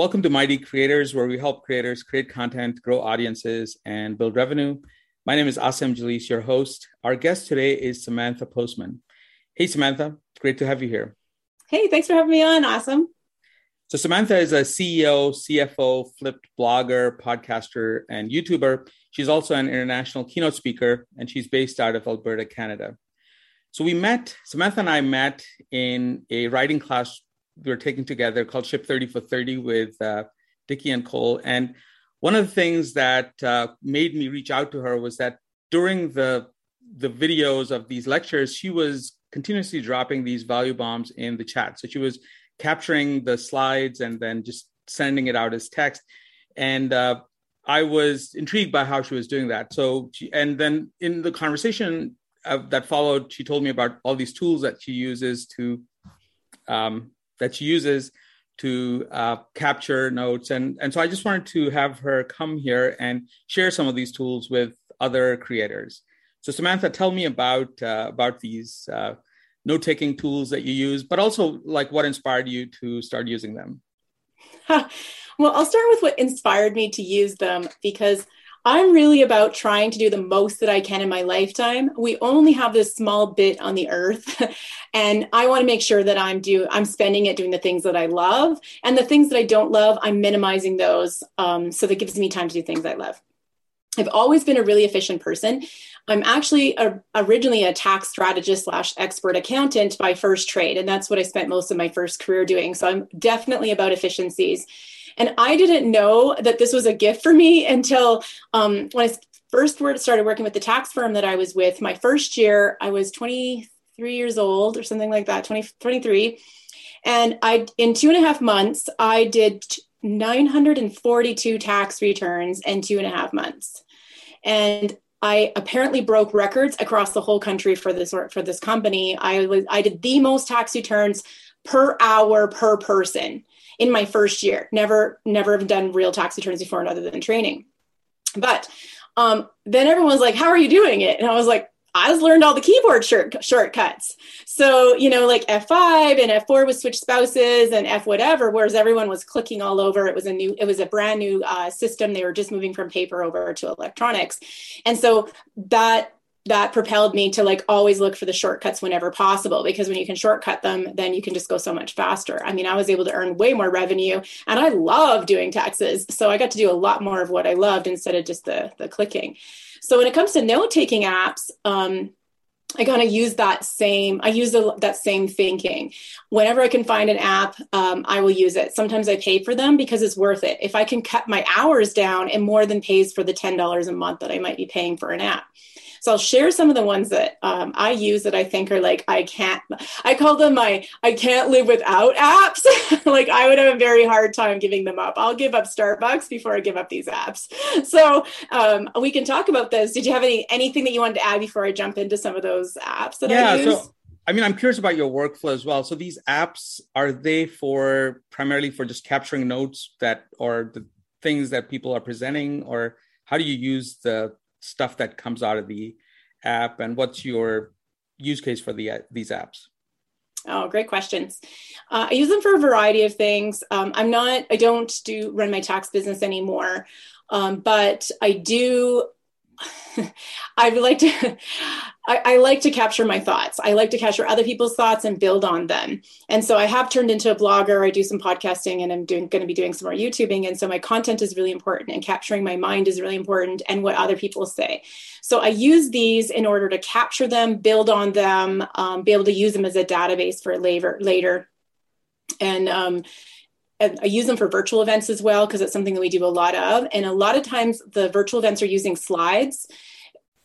Welcome to Mighty Creators, where we help creators create content, grow audiences, and build revenue. My name is Asim Jalis, your host. Our guest today is Samantha Postman. Hey, Samantha, great to have you here. Hey, thanks for having me on. Awesome. So, Samantha is a CEO, CFO, flipped blogger, podcaster, and YouTuber. She's also an international keynote speaker, and she's based out of Alberta, Canada. So, we met, Samantha and I met in a writing class were taking together called Ship 30 for 30 with uh, Dickie and Cole. And one of the things that uh, made me reach out to her was that during the the videos of these lectures, she was continuously dropping these value bombs in the chat. So she was capturing the slides and then just sending it out as text. And uh, I was intrigued by how she was doing that. So, she, and then in the conversation uh, that followed, she told me about all these tools that she uses to um, that she uses to uh, capture notes. And, and so I just wanted to have her come here and share some of these tools with other creators. So Samantha, tell me about uh, about these uh, note-taking tools that you use, but also like what inspired you to start using them. well, I'll start with what inspired me to use them because I'm really about trying to do the most that I can in my lifetime. We only have this small bit on the earth and I want to make sure that I'm do I'm spending it doing the things that I love and the things that I don't love, I'm minimizing those um, so that gives me time to do things I love. I've always been a really efficient person. I'm actually a, originally a tax strategist slash expert accountant by first trade, and that's what I spent most of my first career doing. So I'm definitely about efficiencies. And I didn't know that this was a gift for me until um, when I first started working with the tax firm that I was with. My first year, I was 23 years old or something like that, 20, 23. And I, in two and a half months, I did 942 tax returns in two and a half months. And I apparently broke records across the whole country for this for this company. I was I did the most tax returns per hour per person in my first year. Never, never have done real tax returns before, other than training. But um, then everyone was like, "How are you doing it?" And I was like, I learned all the keyboard short, shortcuts. So, you know, like F5 and F4 was switch spouses and F whatever, whereas everyone was clicking all over. It was a new, it was a brand new uh, system. They were just moving from paper over to electronics. And so that that propelled me to like always look for the shortcuts whenever possible because when you can shortcut them then you can just go so much faster i mean i was able to earn way more revenue and i love doing taxes so i got to do a lot more of what i loved instead of just the the clicking so when it comes to note taking apps um, I kind of use that same, I use the, that same thinking. Whenever I can find an app, um, I will use it. Sometimes I pay for them because it's worth it. If I can cut my hours down, it more than pays for the $10 a month that I might be paying for an app. So I'll share some of the ones that um, I use that I think are like, I can't, I call them my, I can't live without apps. like I would have a very hard time giving them up. I'll give up Starbucks before I give up these apps. So um, we can talk about this. Did you have any, anything that you wanted to add before I jump into some of those apps that yeah, I use? So- I mean, I'm curious about your workflow as well. So these apps are they for primarily for just capturing notes that or the things that people are presenting, or how do you use the stuff that comes out of the app and what's your use case for the these apps Oh, great questions. Uh, I use them for a variety of things. Um, I'm not, I don't do run my tax business anymore, um, but I do I like to I, I, like to capture my thoughts. I like to capture other people's thoughts and build on them. And so I have turned into a blogger. I do some podcasting and I'm doing going to be doing some more YouTubing. And so my content is really important and capturing my mind is really important and what other people say. So I use these in order to capture them, build on them, um, be able to use them as a database for later later. And um, I use them for virtual events as well because it's something that we do a lot of. And a lot of times the virtual events are using slides.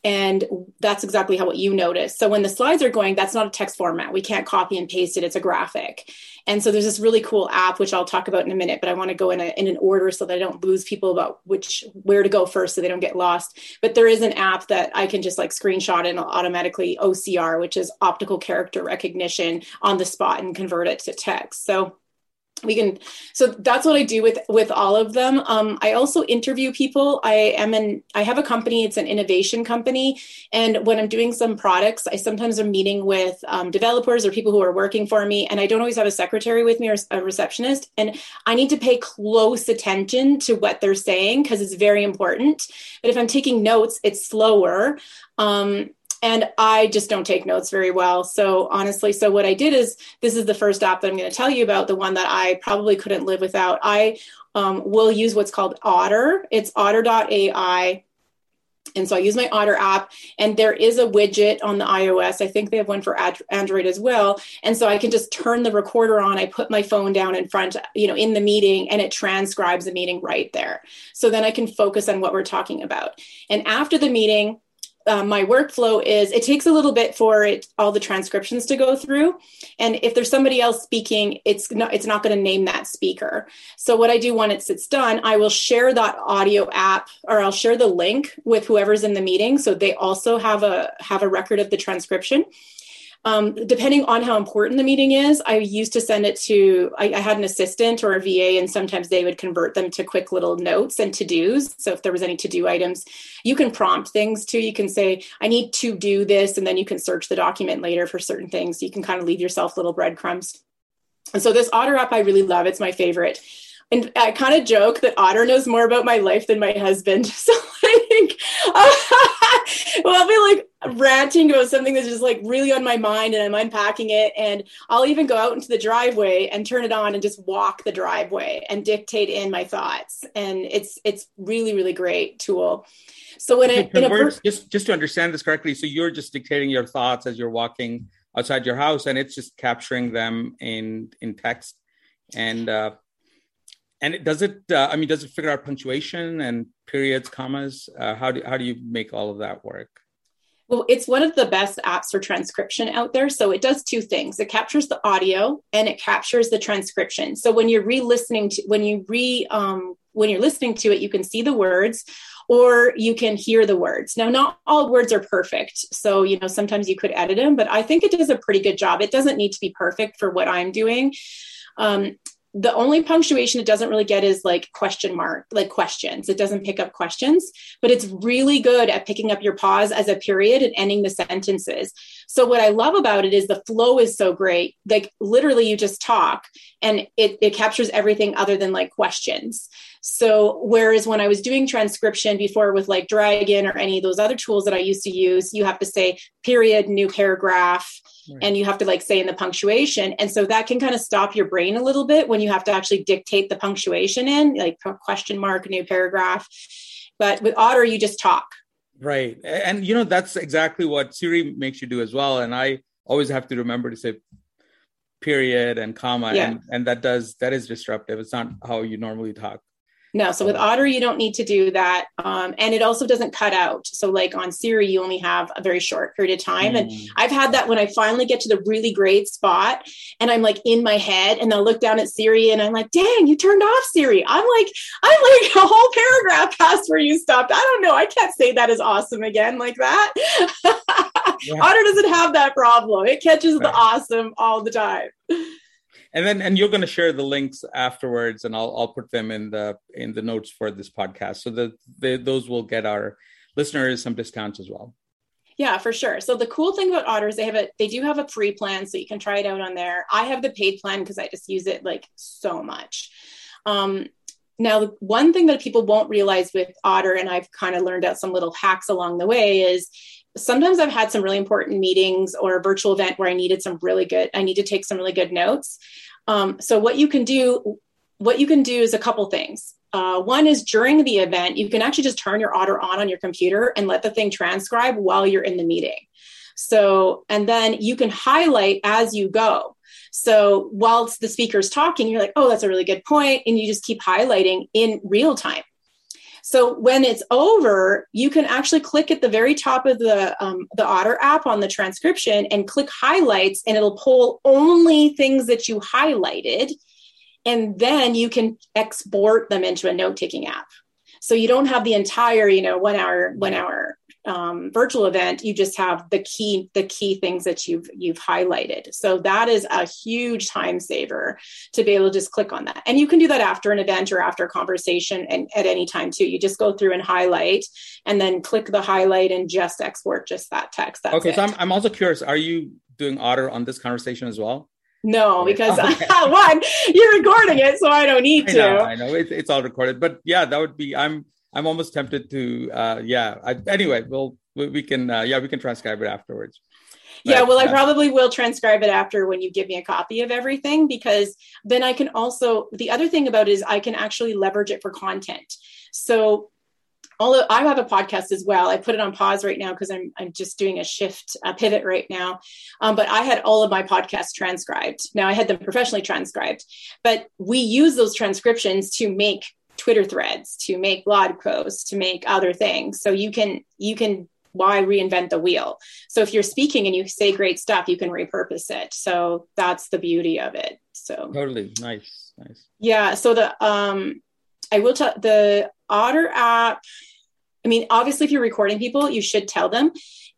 And that's exactly how what you notice. So when the slides are going, that's not a text format. We can't copy and paste it. It's a graphic. And so there's this really cool app, which I'll talk about in a minute, but I want to go in, a, in an order so that I don't lose people about which, where to go first so they don't get lost. But there is an app that I can just like screenshot and automatically OCR, which is optical character recognition on the spot and convert it to text. So we can so that's what i do with with all of them. Um, i also interview people. I am an i have a company. It's an innovation company. And when i'm doing some products i sometimes am meeting with um, developers or people who are working for me. And i don't always have a secretary with me or a receptionist. And i need to pay close attention to what they're saying because it's very important. But if i'm taking notes it's slower. Um, and I just don't take notes very well. So honestly, so what I did is this is the first app that I'm going to tell you about, the one that I probably couldn't live without. I um, will use what's called Otter. It's otter.ai. And so I use my Otter app, and there is a widget on the iOS. I think they have one for Android as well. And so I can just turn the recorder on. I put my phone down in front, you know, in the meeting, and it transcribes the meeting right there. So then I can focus on what we're talking about. And after the meeting, uh, my workflow is it takes a little bit for it all the transcriptions to go through. And if there's somebody else speaking it's not it's not going to name that speaker. So what i do once it's done i will share that audio app or i'll share the link with whoever's in the meeting so they also have a have a record of the transcription um, depending on how important the meeting is, I used to send it to, I, I, had an assistant or a VA, and sometimes they would convert them to quick little notes and to dos. So if there was any to do items, you can prompt things too. You can say, I need to do this, and then you can search the document later for certain things. You can kind of leave yourself little breadcrumbs. And so this Otter app I really love. It's my favorite. And I kind of joke that Otter knows more about my life than my husband. So I think, well, I'll be like ranting about something that's just like really on my mind and I'm unpacking it. And I'll even go out into the driveway and turn it on and just walk the driveway and dictate in my thoughts. And it's, it's really, really great tool. So when it, per- just, just to understand this correctly, so you're just dictating your thoughts as you're walking outside your house and it's just capturing them in, in text and, uh, and it, does it uh, i mean does it figure out punctuation and periods commas uh, how do how do you make all of that work well it's one of the best apps for transcription out there so it does two things it captures the audio and it captures the transcription so when you're re-listening to when you re um, when you're listening to it you can see the words or you can hear the words. Now, not all words are perfect. So, you know, sometimes you could edit them, but I think it does a pretty good job. It doesn't need to be perfect for what I'm doing. Um, the only punctuation it doesn't really get is like question mark, like questions. It doesn't pick up questions, but it's really good at picking up your pause as a period and ending the sentences. So what I love about it is the flow is so great. Like literally you just talk and it, it captures everything other than like questions. So whereas when I was doing transcription before with like Dragon or any of those other tools that I used to use, you have to say period, new paragraph, right. and you have to like say in the punctuation. And so that can kind of stop your brain a little bit when you have to actually dictate the punctuation in, like question mark, new paragraph. But with Otter, you just talk. Right. And you know, that's exactly what Siri makes you do as well. And I always have to remember to say period and comma yeah. and, and that does that is disruptive it's not how you normally talk no, so with Otter, you don't need to do that. Um, and it also doesn't cut out. So, like on Siri, you only have a very short period of time. Mm. And I've had that when I finally get to the really great spot and I'm like in my head and I'll look down at Siri and I'm like, dang, you turned off Siri. I'm like, I'm like a whole paragraph past where you stopped. I don't know. I can't say that is awesome again like that. yeah. Otter doesn't have that problem. It catches right. the awesome all the time and then and you're going to share the links afterwards and I'll, I'll put them in the in the notes for this podcast so that those will get our listeners some discounts as well. Yeah for sure. So the cool thing about otters they have a they do have a free plan so you can try it out on there. I have the paid plan because i just use it like so much. Um, now one thing that people won't realize with otter and i've kind of learned out some little hacks along the way is sometimes I've had some really important meetings or a virtual event where I needed some really good, I need to take some really good notes. Um, so what you can do, what you can do is a couple things. Uh, one is during the event, you can actually just turn your otter on on your computer and let the thing transcribe while you're in the meeting. So, and then you can highlight as you go. So whilst the speaker's talking, you're like, oh, that's a really good point, and you just keep highlighting in real time. So when it's over, you can actually click at the very top of the um, the Otter app on the transcription and click highlights, and it'll pull only things that you highlighted, and then you can export them into a note taking app. So you don't have the entire, you know, one hour one hour um, virtual event, you just have the key the key things that you've you've highlighted. So that is a huge time saver to be able to just click on that. And you can do that after an event or after a conversation and at any time too. You just go through and highlight and then click the highlight and just export just that text. That's okay, it. so I'm I'm also curious. Are you doing otter on this conversation as well? No, because okay. one, you're recording it, so I don't need to. I know, I know. It's, it's all recorded, but yeah, that would be. I'm I'm almost tempted to. uh Yeah. I, anyway, we'll we can. uh Yeah, we can transcribe it afterwards. But, yeah, well, I probably will transcribe it after when you give me a copy of everything because then I can also. The other thing about it is I can actually leverage it for content. So although I have a podcast as well. I put it on pause right now because I'm I'm just doing a shift, a pivot right now. Um, but I had all of my podcasts transcribed. Now I had them professionally transcribed, but we use those transcriptions to make Twitter threads, to make blog posts, to make other things. So you can you can why reinvent the wheel? So if you're speaking and you say great stuff, you can repurpose it. So that's the beauty of it. So totally nice, nice. Yeah. So the um I will tell the Otter app. I mean, obviously, if you're recording people, you should tell them.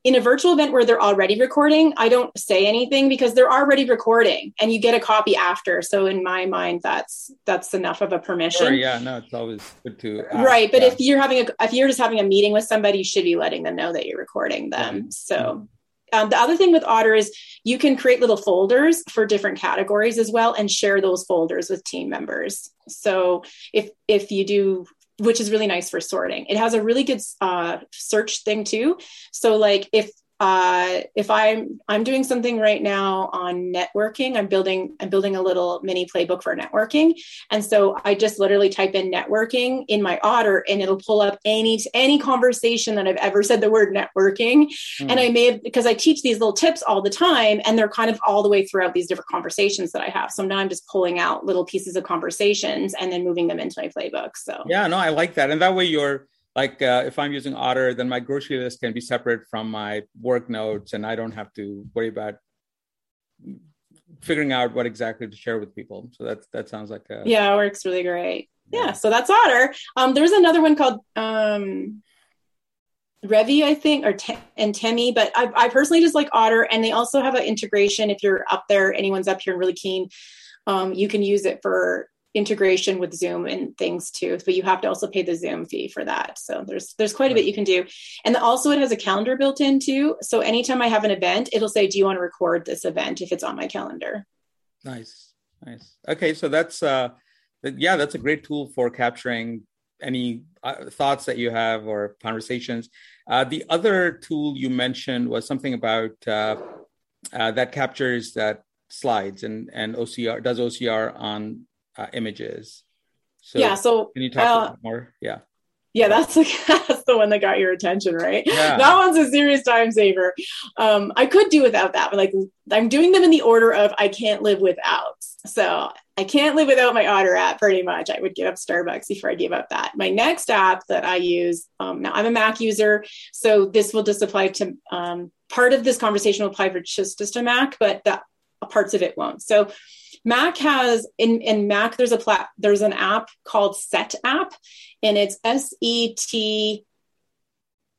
In a virtual event where they're already recording, I don't say anything because they're already recording, and you get a copy after. So in my mind, that's that's enough of a permission. Sure, yeah, no, it's always good to ask, right. But yeah. if you're having a if you're just having a meeting with somebody, you should be letting them know that you're recording them. So. Um, the other thing with Otter is you can create little folders for different categories as well and share those folders with team members. So if if you do which is really nice for sorting. It has a really good uh, search thing too. So like if uh, if I'm I'm doing something right now on networking, I'm building I'm building a little mini playbook for networking, and so I just literally type in networking in my Otter, and it'll pull up any any conversation that I've ever said the word networking. Mm. And I may have because I teach these little tips all the time, and they're kind of all the way throughout these different conversations that I have. So now I'm just pulling out little pieces of conversations and then moving them into my playbook. So yeah, no, I like that, and that way you're like uh, if i'm using otter then my grocery list can be separate from my work notes and i don't have to worry about figuring out what exactly to share with people. So that's that sounds like a yeah it works really great. Yeah, so that's otter. Um, there's another one called um, Revi, I think, or Te- and Temi, but I, I, personally just like Otter, and they also have an integration. If you're up there, anyone's up here and really keen, um, you can use it for integration with Zoom and things too. But you have to also pay the Zoom fee for that. So there's there's quite a bit you can do. And also it has a calendar built in too. So anytime I have an event, it'll say, "Do you want to record this event?" if it's on my calendar. Nice, nice. Okay, so that's uh, yeah, that's a great tool for capturing any uh, thoughts that you have or conversations. Uh, the other tool you mentioned was something about uh, uh, that captures that slides and and OCR does OCR on uh, images. So yeah. So can you talk uh, more? Yeah. Yeah, that's the, that's the one that got your attention, right? Yeah. That one's a serious time saver. Um, I could do without that, but like I'm doing them in the order of I can't live without. So I can't live without my Otter app pretty much. I would give up Starbucks before I gave up that. My next app that I use, um, now I'm a Mac user, so this will just apply to um, part of this conversation will apply for just, just a Mac, but the parts of it won't. So Mac has in in Mac there's a plat there's an app called Set App, and it's S E T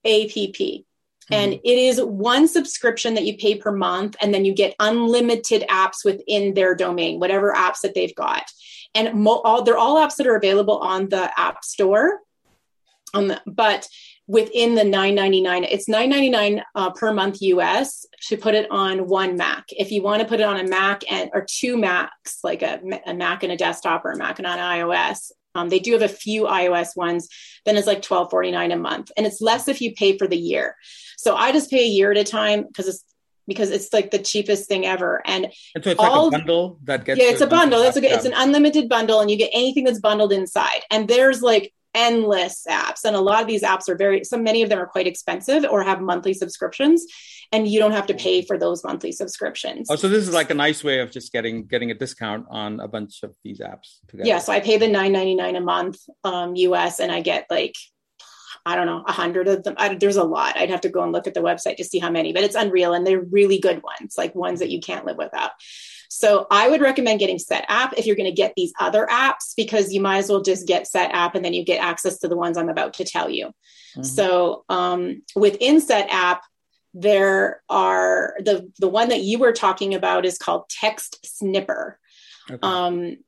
A P P. And mm-hmm. it is one subscription that you pay per month, and then you get unlimited apps within their domain, whatever apps that they've got. And mo- all, they're all apps that are available on the App Store. On Um, but within the 999 it's 999 uh, per month us to put it on one mac if you want to put it on a mac and or two macs like a, a mac and a desktop or a mac and on ios um, they do have a few ios ones then it's like 1249 a month and it's less if you pay for the year so i just pay a year at a time because it's because it's like the cheapest thing ever. And, and so it's all, like a bundle that gets. Yeah, it's a bundle. It's a, it's an unlimited bundle, and you get anything that's bundled inside. And there's like endless apps and a lot of these apps are very so many of them are quite expensive or have monthly subscriptions and you don't have to pay for those monthly subscriptions oh so this is like a nice way of just getting getting a discount on a bunch of these apps together. yeah so i pay the 9.99 a month um, us and i get like I don't know, a hundred of them. I, there's a lot. I'd have to go and look at the website to see how many, but it's unreal. And they're really good ones, like ones that you can't live without. So I would recommend getting Setapp if you're going to get these other apps because you might as well just get Setapp and then you get access to the ones I'm about to tell you. Mm-hmm. So um, within Setapp, there are the the one that you were talking about is called Text Snipper. Okay. Um,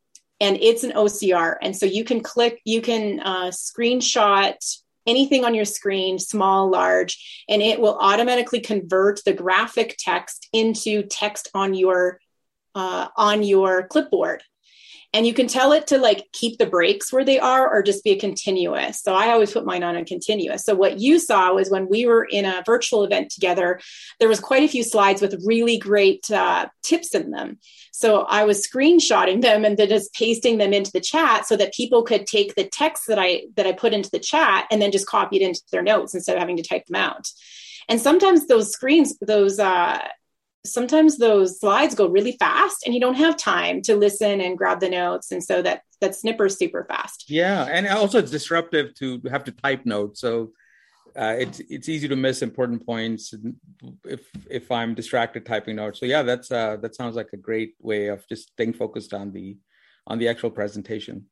and it's an OCR. And so you can click, you can uh, screenshot anything on your screen, small, large, and it will automatically convert the graphic text into text on your uh, on your clipboard and you can tell it to like keep the breaks where they are or just be a continuous. So I always put mine on a continuous. So what you saw was when we were in a virtual event together, there was quite a few slides with really great uh, tips in them. So I was screenshotting them and then just pasting them into the chat so that people could take the text that I that I put into the chat and then just copy it into their notes instead of having to type them out. And sometimes those screens, those uh, sometimes those slides go really fast and you don't have time to listen and grab the notes. And so that that snipper's super fast. Yeah. And also it's disruptive to have to type notes. So uh, it's it's easy to miss important points if if i'm distracted typing notes. So yeah that's uh that sounds like a great way of just staying focused on the on the actual presentation.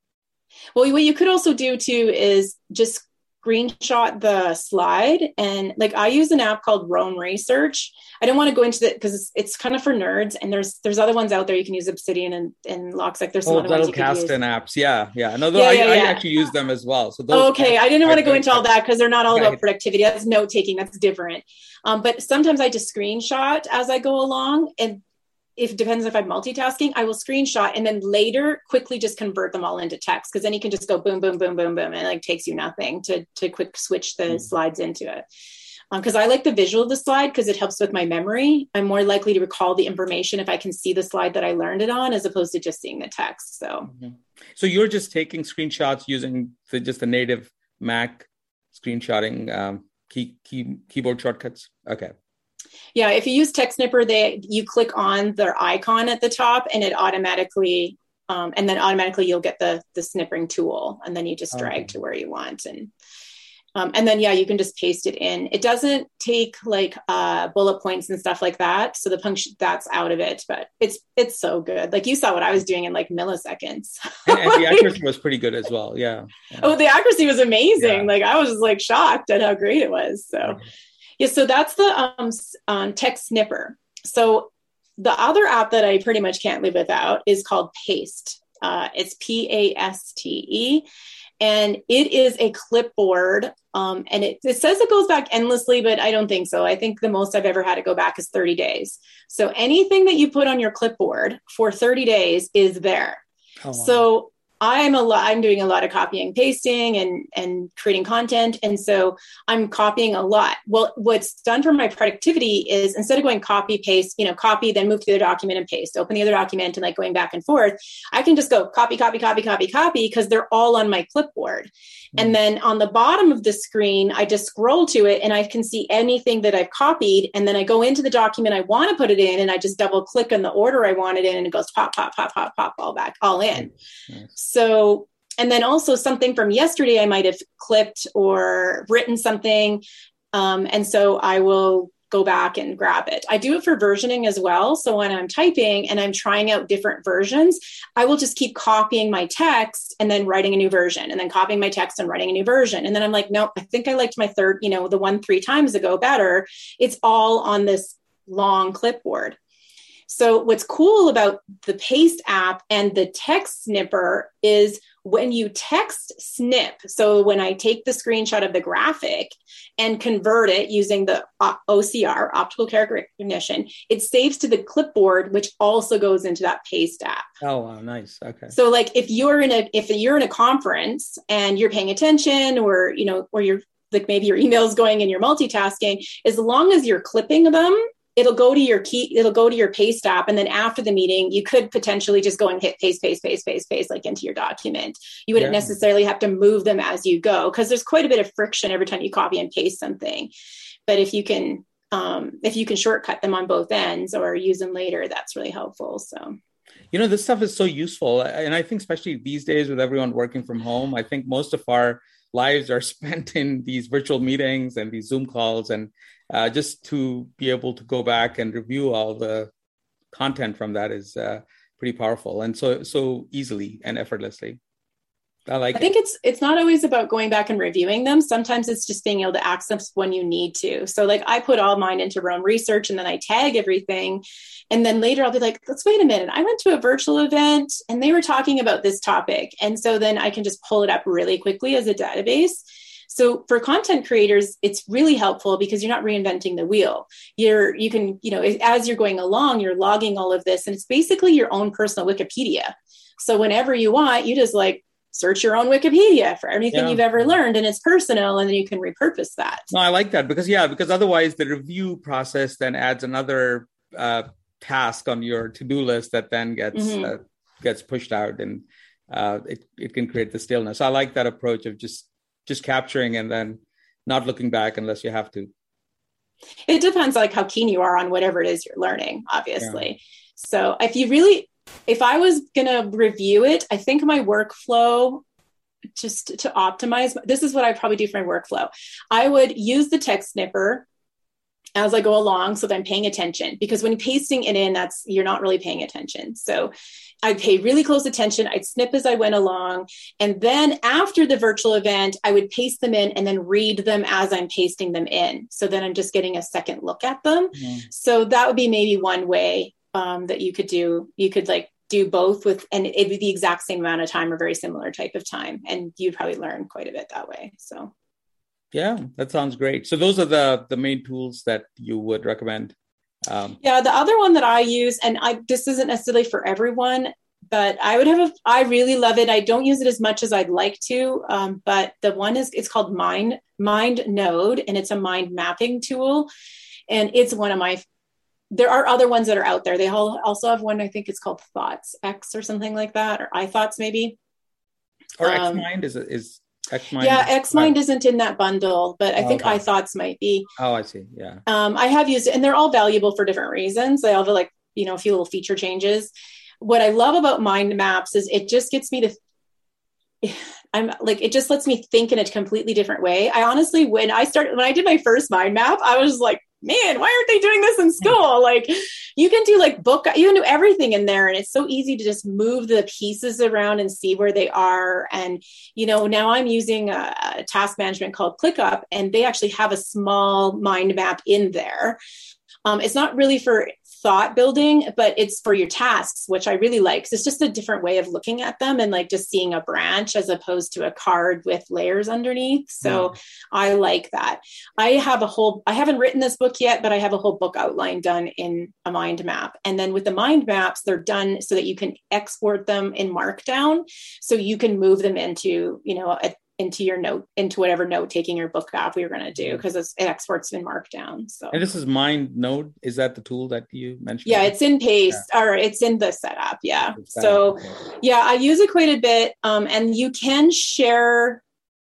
Well what you could also do too is just screenshot the slide and like I use an app called Roam Research. I don't want to go into it because it's, it's, kind of for nerds and there's there's other ones out there you can use Obsidian and, and Logseq. There's some oh, other ones you cast use. apps. Yeah, yeah. No, yeah, I, yeah, I, yeah. actually use them as well. So those okay, I didn't want to go into all that because they're not all about productivity. That's note taking. That's different. Um, but sometimes I just screenshot as I go along and if it depends if I'm multitasking, I will screenshot and then later quickly just convert them all into text because then you can just go boom, boom, boom, boom, boom, and it like takes you nothing to to quick switch the mm. slides into it. Because um, I like the visual of the slide because it helps with my memory. I'm more likely to recall the information if I can see the slide that I learned it on as opposed to just seeing the text. So, mm-hmm. so you're just taking screenshots using the, just the native Mac screenshotting um, key, key keyboard shortcuts. Okay. Yeah, if you use TextSnipper, they you click on their icon at the top, and it automatically, um, and then automatically you'll get the the snipping tool, and then you just drag okay. to where you want, and um, and then yeah, you can just paste it in. It doesn't take like uh, bullet points and stuff like that, so the function that's out of it. But it's it's so good. Like you saw what I was doing in like milliseconds. and, and the accuracy was pretty good as well. Yeah. yeah. Oh, the accuracy was amazing. Yeah. Like I was just like shocked at how great it was. So. Yeah, so that's the um, um, text snipper. So the other app that I pretty much can't live without is called Paste. Uh, it's P A S T E, and it is a clipboard. Um, and it, it says it goes back endlessly, but I don't think so. I think the most I've ever had to go back is 30 days. So anything that you put on your clipboard for 30 days is there. Oh, wow. So I'm a lot, I'm doing a lot of copying, pasting and, and creating content. And so I'm copying a lot. Well, what's done for my productivity is instead of going copy, paste, you know, copy, then move to the document and paste, open the other document and like going back and forth, I can just go copy, copy, copy, copy, copy, because they're all on my clipboard. Mm-hmm. And then on the bottom of the screen, I just scroll to it and I can see anything that I've copied. And then I go into the document I want to put it in and I just double click on the order I want it in and it goes pop, pop, pop, pop, pop, all back, all in. Mm-hmm. So, and then also something from yesterday, I might have clipped or written something. Um, and so I will go back and grab it. I do it for versioning as well. So when I'm typing and I'm trying out different versions, I will just keep copying my text and then writing a new version and then copying my text and writing a new version. And then I'm like, nope, I think I liked my third, you know, the one three times ago better. It's all on this long clipboard. So, what's cool about the Paste app and the text snipper is when you text snip, so when I take the screenshot of the graphic and convert it using the OCR, optical character recognition, it saves to the clipboard, which also goes into that Paste app. Oh, wow, nice. Okay. So, like if you're in a if you're in a conference and you're paying attention, or you know, or you're like maybe your email's going and you're multitasking, as long as you're clipping them it'll go to your key it'll go to your paste app and then after the meeting you could potentially just go and hit paste paste paste paste paste like into your document. You wouldn't yeah. necessarily have to move them as you go because there's quite a bit of friction every time you copy and paste something. But if you can um, if you can shortcut them on both ends or use them later that's really helpful so. You know this stuff is so useful and i think especially these days with everyone working from home i think most of our lives are spent in these virtual meetings and these zoom calls and uh, just to be able to go back and review all the content from that is uh, pretty powerful and so so easily and effortlessly. I like. I think it's it's not always about going back and reviewing them. Sometimes it's just being able to access when you need to. So like I put all mine into Roam Research and then I tag everything, and then later I'll be like, let's wait a minute. I went to a virtual event and they were talking about this topic, and so then I can just pull it up really quickly as a database. So for content creators, it's really helpful because you're not reinventing the wheel. You're you can you know as you're going along, you're logging all of this, and it's basically your own personal Wikipedia. So whenever you want, you just like search your own Wikipedia for anything yeah. you've ever learned and it's personal and then you can repurpose that. No, I like that because yeah, because otherwise the review process then adds another uh, task on your to-do list that then gets mm-hmm. uh, gets pushed out and uh, it, it can create the stillness. I like that approach of just just capturing and then not looking back unless you have to. It depends like how keen you are on whatever it is you're learning, obviously. Yeah. So if you really if I was going to review it, I think my workflow just to optimize this is what I probably do for my workflow. I would use the text snipper as I go along so that I'm paying attention because when you're pasting it in, that's you're not really paying attention. So I'd pay really close attention. I'd snip as I went along. And then after the virtual event, I would paste them in and then read them as I'm pasting them in. So then I'm just getting a second look at them. Mm-hmm. So that would be maybe one way um, that you could do. You could like do both with, and it'd be the exact same amount of time or very similar type of time. And you'd probably learn quite a bit that way. So. Yeah, that sounds great. So those are the the main tools that you would recommend. Um, yeah, the other one that I use, and I this isn't necessarily for everyone, but I would have a, I really love it. I don't use it as much as I'd like to, um, but the one is it's called Mind MindNode, and it's a mind mapping tool, and it's one of my there are other ones that are out there. They all also have one, I think it's called Thoughts X or something like that, or i thoughts maybe. Or um, Xmind is is Xmind? Yeah, Xmind isn't in that bundle, but I oh, think okay. iThoughts might be. Oh, I see. Yeah. Um, I have used it, and they're all valuable for different reasons. They all have like you know a few little feature changes. What I love about mind maps is it just gets me to I'm like it just lets me think in a completely different way. I honestly when I started when I did my first mind map, I was like, man, why aren't they doing this in school? Like you can do like book, you can do everything in there. And it's so easy to just move the pieces around and see where they are. And, you know, now I'm using a, a task management called ClickUp and they actually have a small mind map in there. Um, it's not really for thought building, but it's for your tasks, which I really like. So it's just a different way of looking at them and like just seeing a branch as opposed to a card with layers underneath. So yeah. I like that. I have a whole, I haven't written this book yet, but I have a whole book outline done in a mind map. And then with the mind maps, they're done so that you can export them in Markdown. So you can move them into, you know, a into your note into whatever note taking your book app we are going to do because it exports in markdown so and this is mind node is that the tool that you mentioned yeah it's in paste yeah. or it's in the Setapp yeah so yeah i use it quite a bit um, and you can share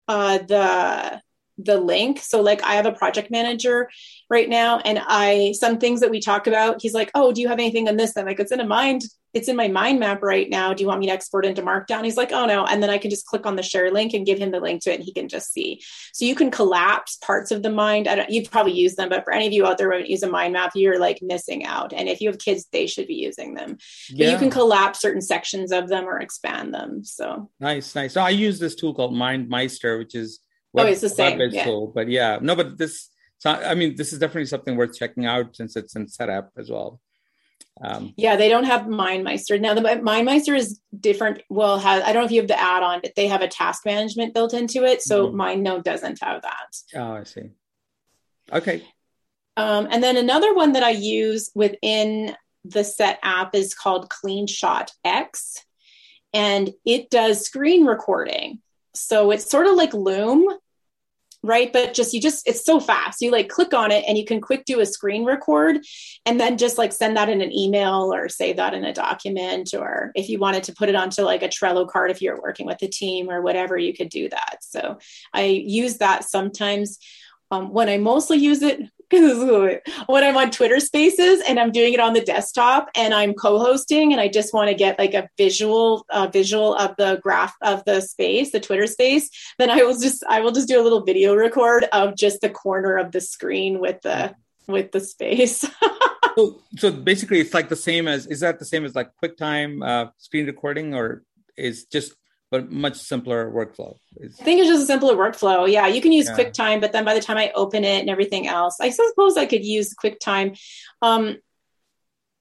uh, the the link. So like I have a project manager right now and I some things that we talk about, he's like, Oh, do you have anything on this? I'm like, it's in a mind, it's in my mind map right now. Do you want me to export into Markdown? He's like, Oh no. And then I can just click on the share link and give him the link to it and he can just see. So you can collapse parts of the mind. I don't you'd probably use them, but for any of you out there who use a mind map, you're like missing out. And if you have kids, they should be using them. Yeah. But you can collapse certain sections of them or expand them. So nice, nice. So I use this tool called MindMeister, which is web, oh, it's the same. Yeah. Tool. But yeah, no, but this, so, I mean, this is definitely something worth checking out since it's in Setapp as well. Um, yeah, they don't have MindMeister now. The MindMeister is different. Well, has I don't know if you have the add-on, but they have a task management built into it. So mm-hmm. MindNode doesn't have that. Oh, I see. Okay. Um, and then another one that I use within the Setapp is called CleanShot X, and it does screen recording. So it's sort of like Loom, right? But just you just it's so fast. You like click on it and you can quick do a screen record and then just like send that in an email or save that in a document or if you wanted to put it onto like a Trello card if you're working with a team or whatever, you could do that. So I use that sometimes. Um, when I mostly use it, when I'm on Twitter Spaces and I'm doing it on the desktop and I'm co-hosting and I just want to get like a visual uh, visual of the graph of the space, the Twitter space, then I will just I will just do a little video record of just the corner of the screen with the with the space. So, so basically, it's like the same as is that the same as like QuickTime uh, screen recording, or is just but much simpler workflow? I think it's just a simpler workflow. Yeah, you can use yeah. QuickTime, but then by the time I open it and everything else, I suppose I could use QuickTime. Um,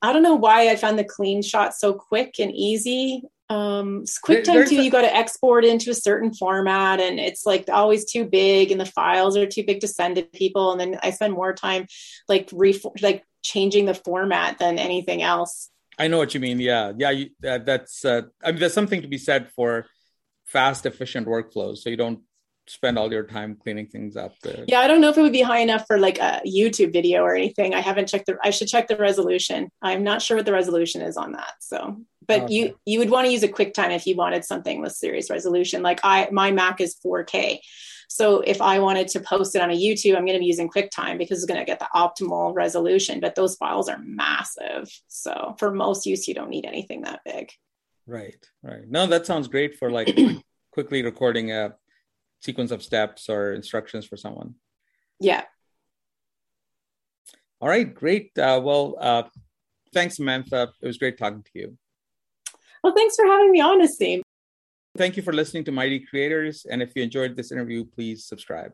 I don't know why I found the clean shot so quick and easy. Um, QuickTime too, a- you got to export into a certain format, and it's like always too big, and the files are too big to send to people. And then I spend more time like re like changing the format than anything else. I know what you mean. Yeah, yeah. You, uh, that's. Uh, I mean, there's something to be said for fast, efficient workflows, so you don't spend all your time cleaning things up. there. Yeah, I don't know if it would be high enough for like a YouTube video or anything. I haven't checked the. I should check the resolution. I'm not sure what the resolution is on that. So, but okay. you you would want to use a QuickTime if you wanted something with serious resolution. Like I, my Mac is 4K. So if I wanted to post it on a YouTube, I'm going to be using QuickTime because it's going to get the optimal resolution. But those files are massive. So for most use, you don't need anything that big. Right, right. No, that sounds great for like quickly recording a sequence of steps or instructions for someone. Yeah. All right, great. Uh, well, uh, thanks, Samantha. It was great talking to you. Well, thanks for having me on, Asim. Thank you for listening to Mighty Creators. And if you enjoyed this interview, please subscribe.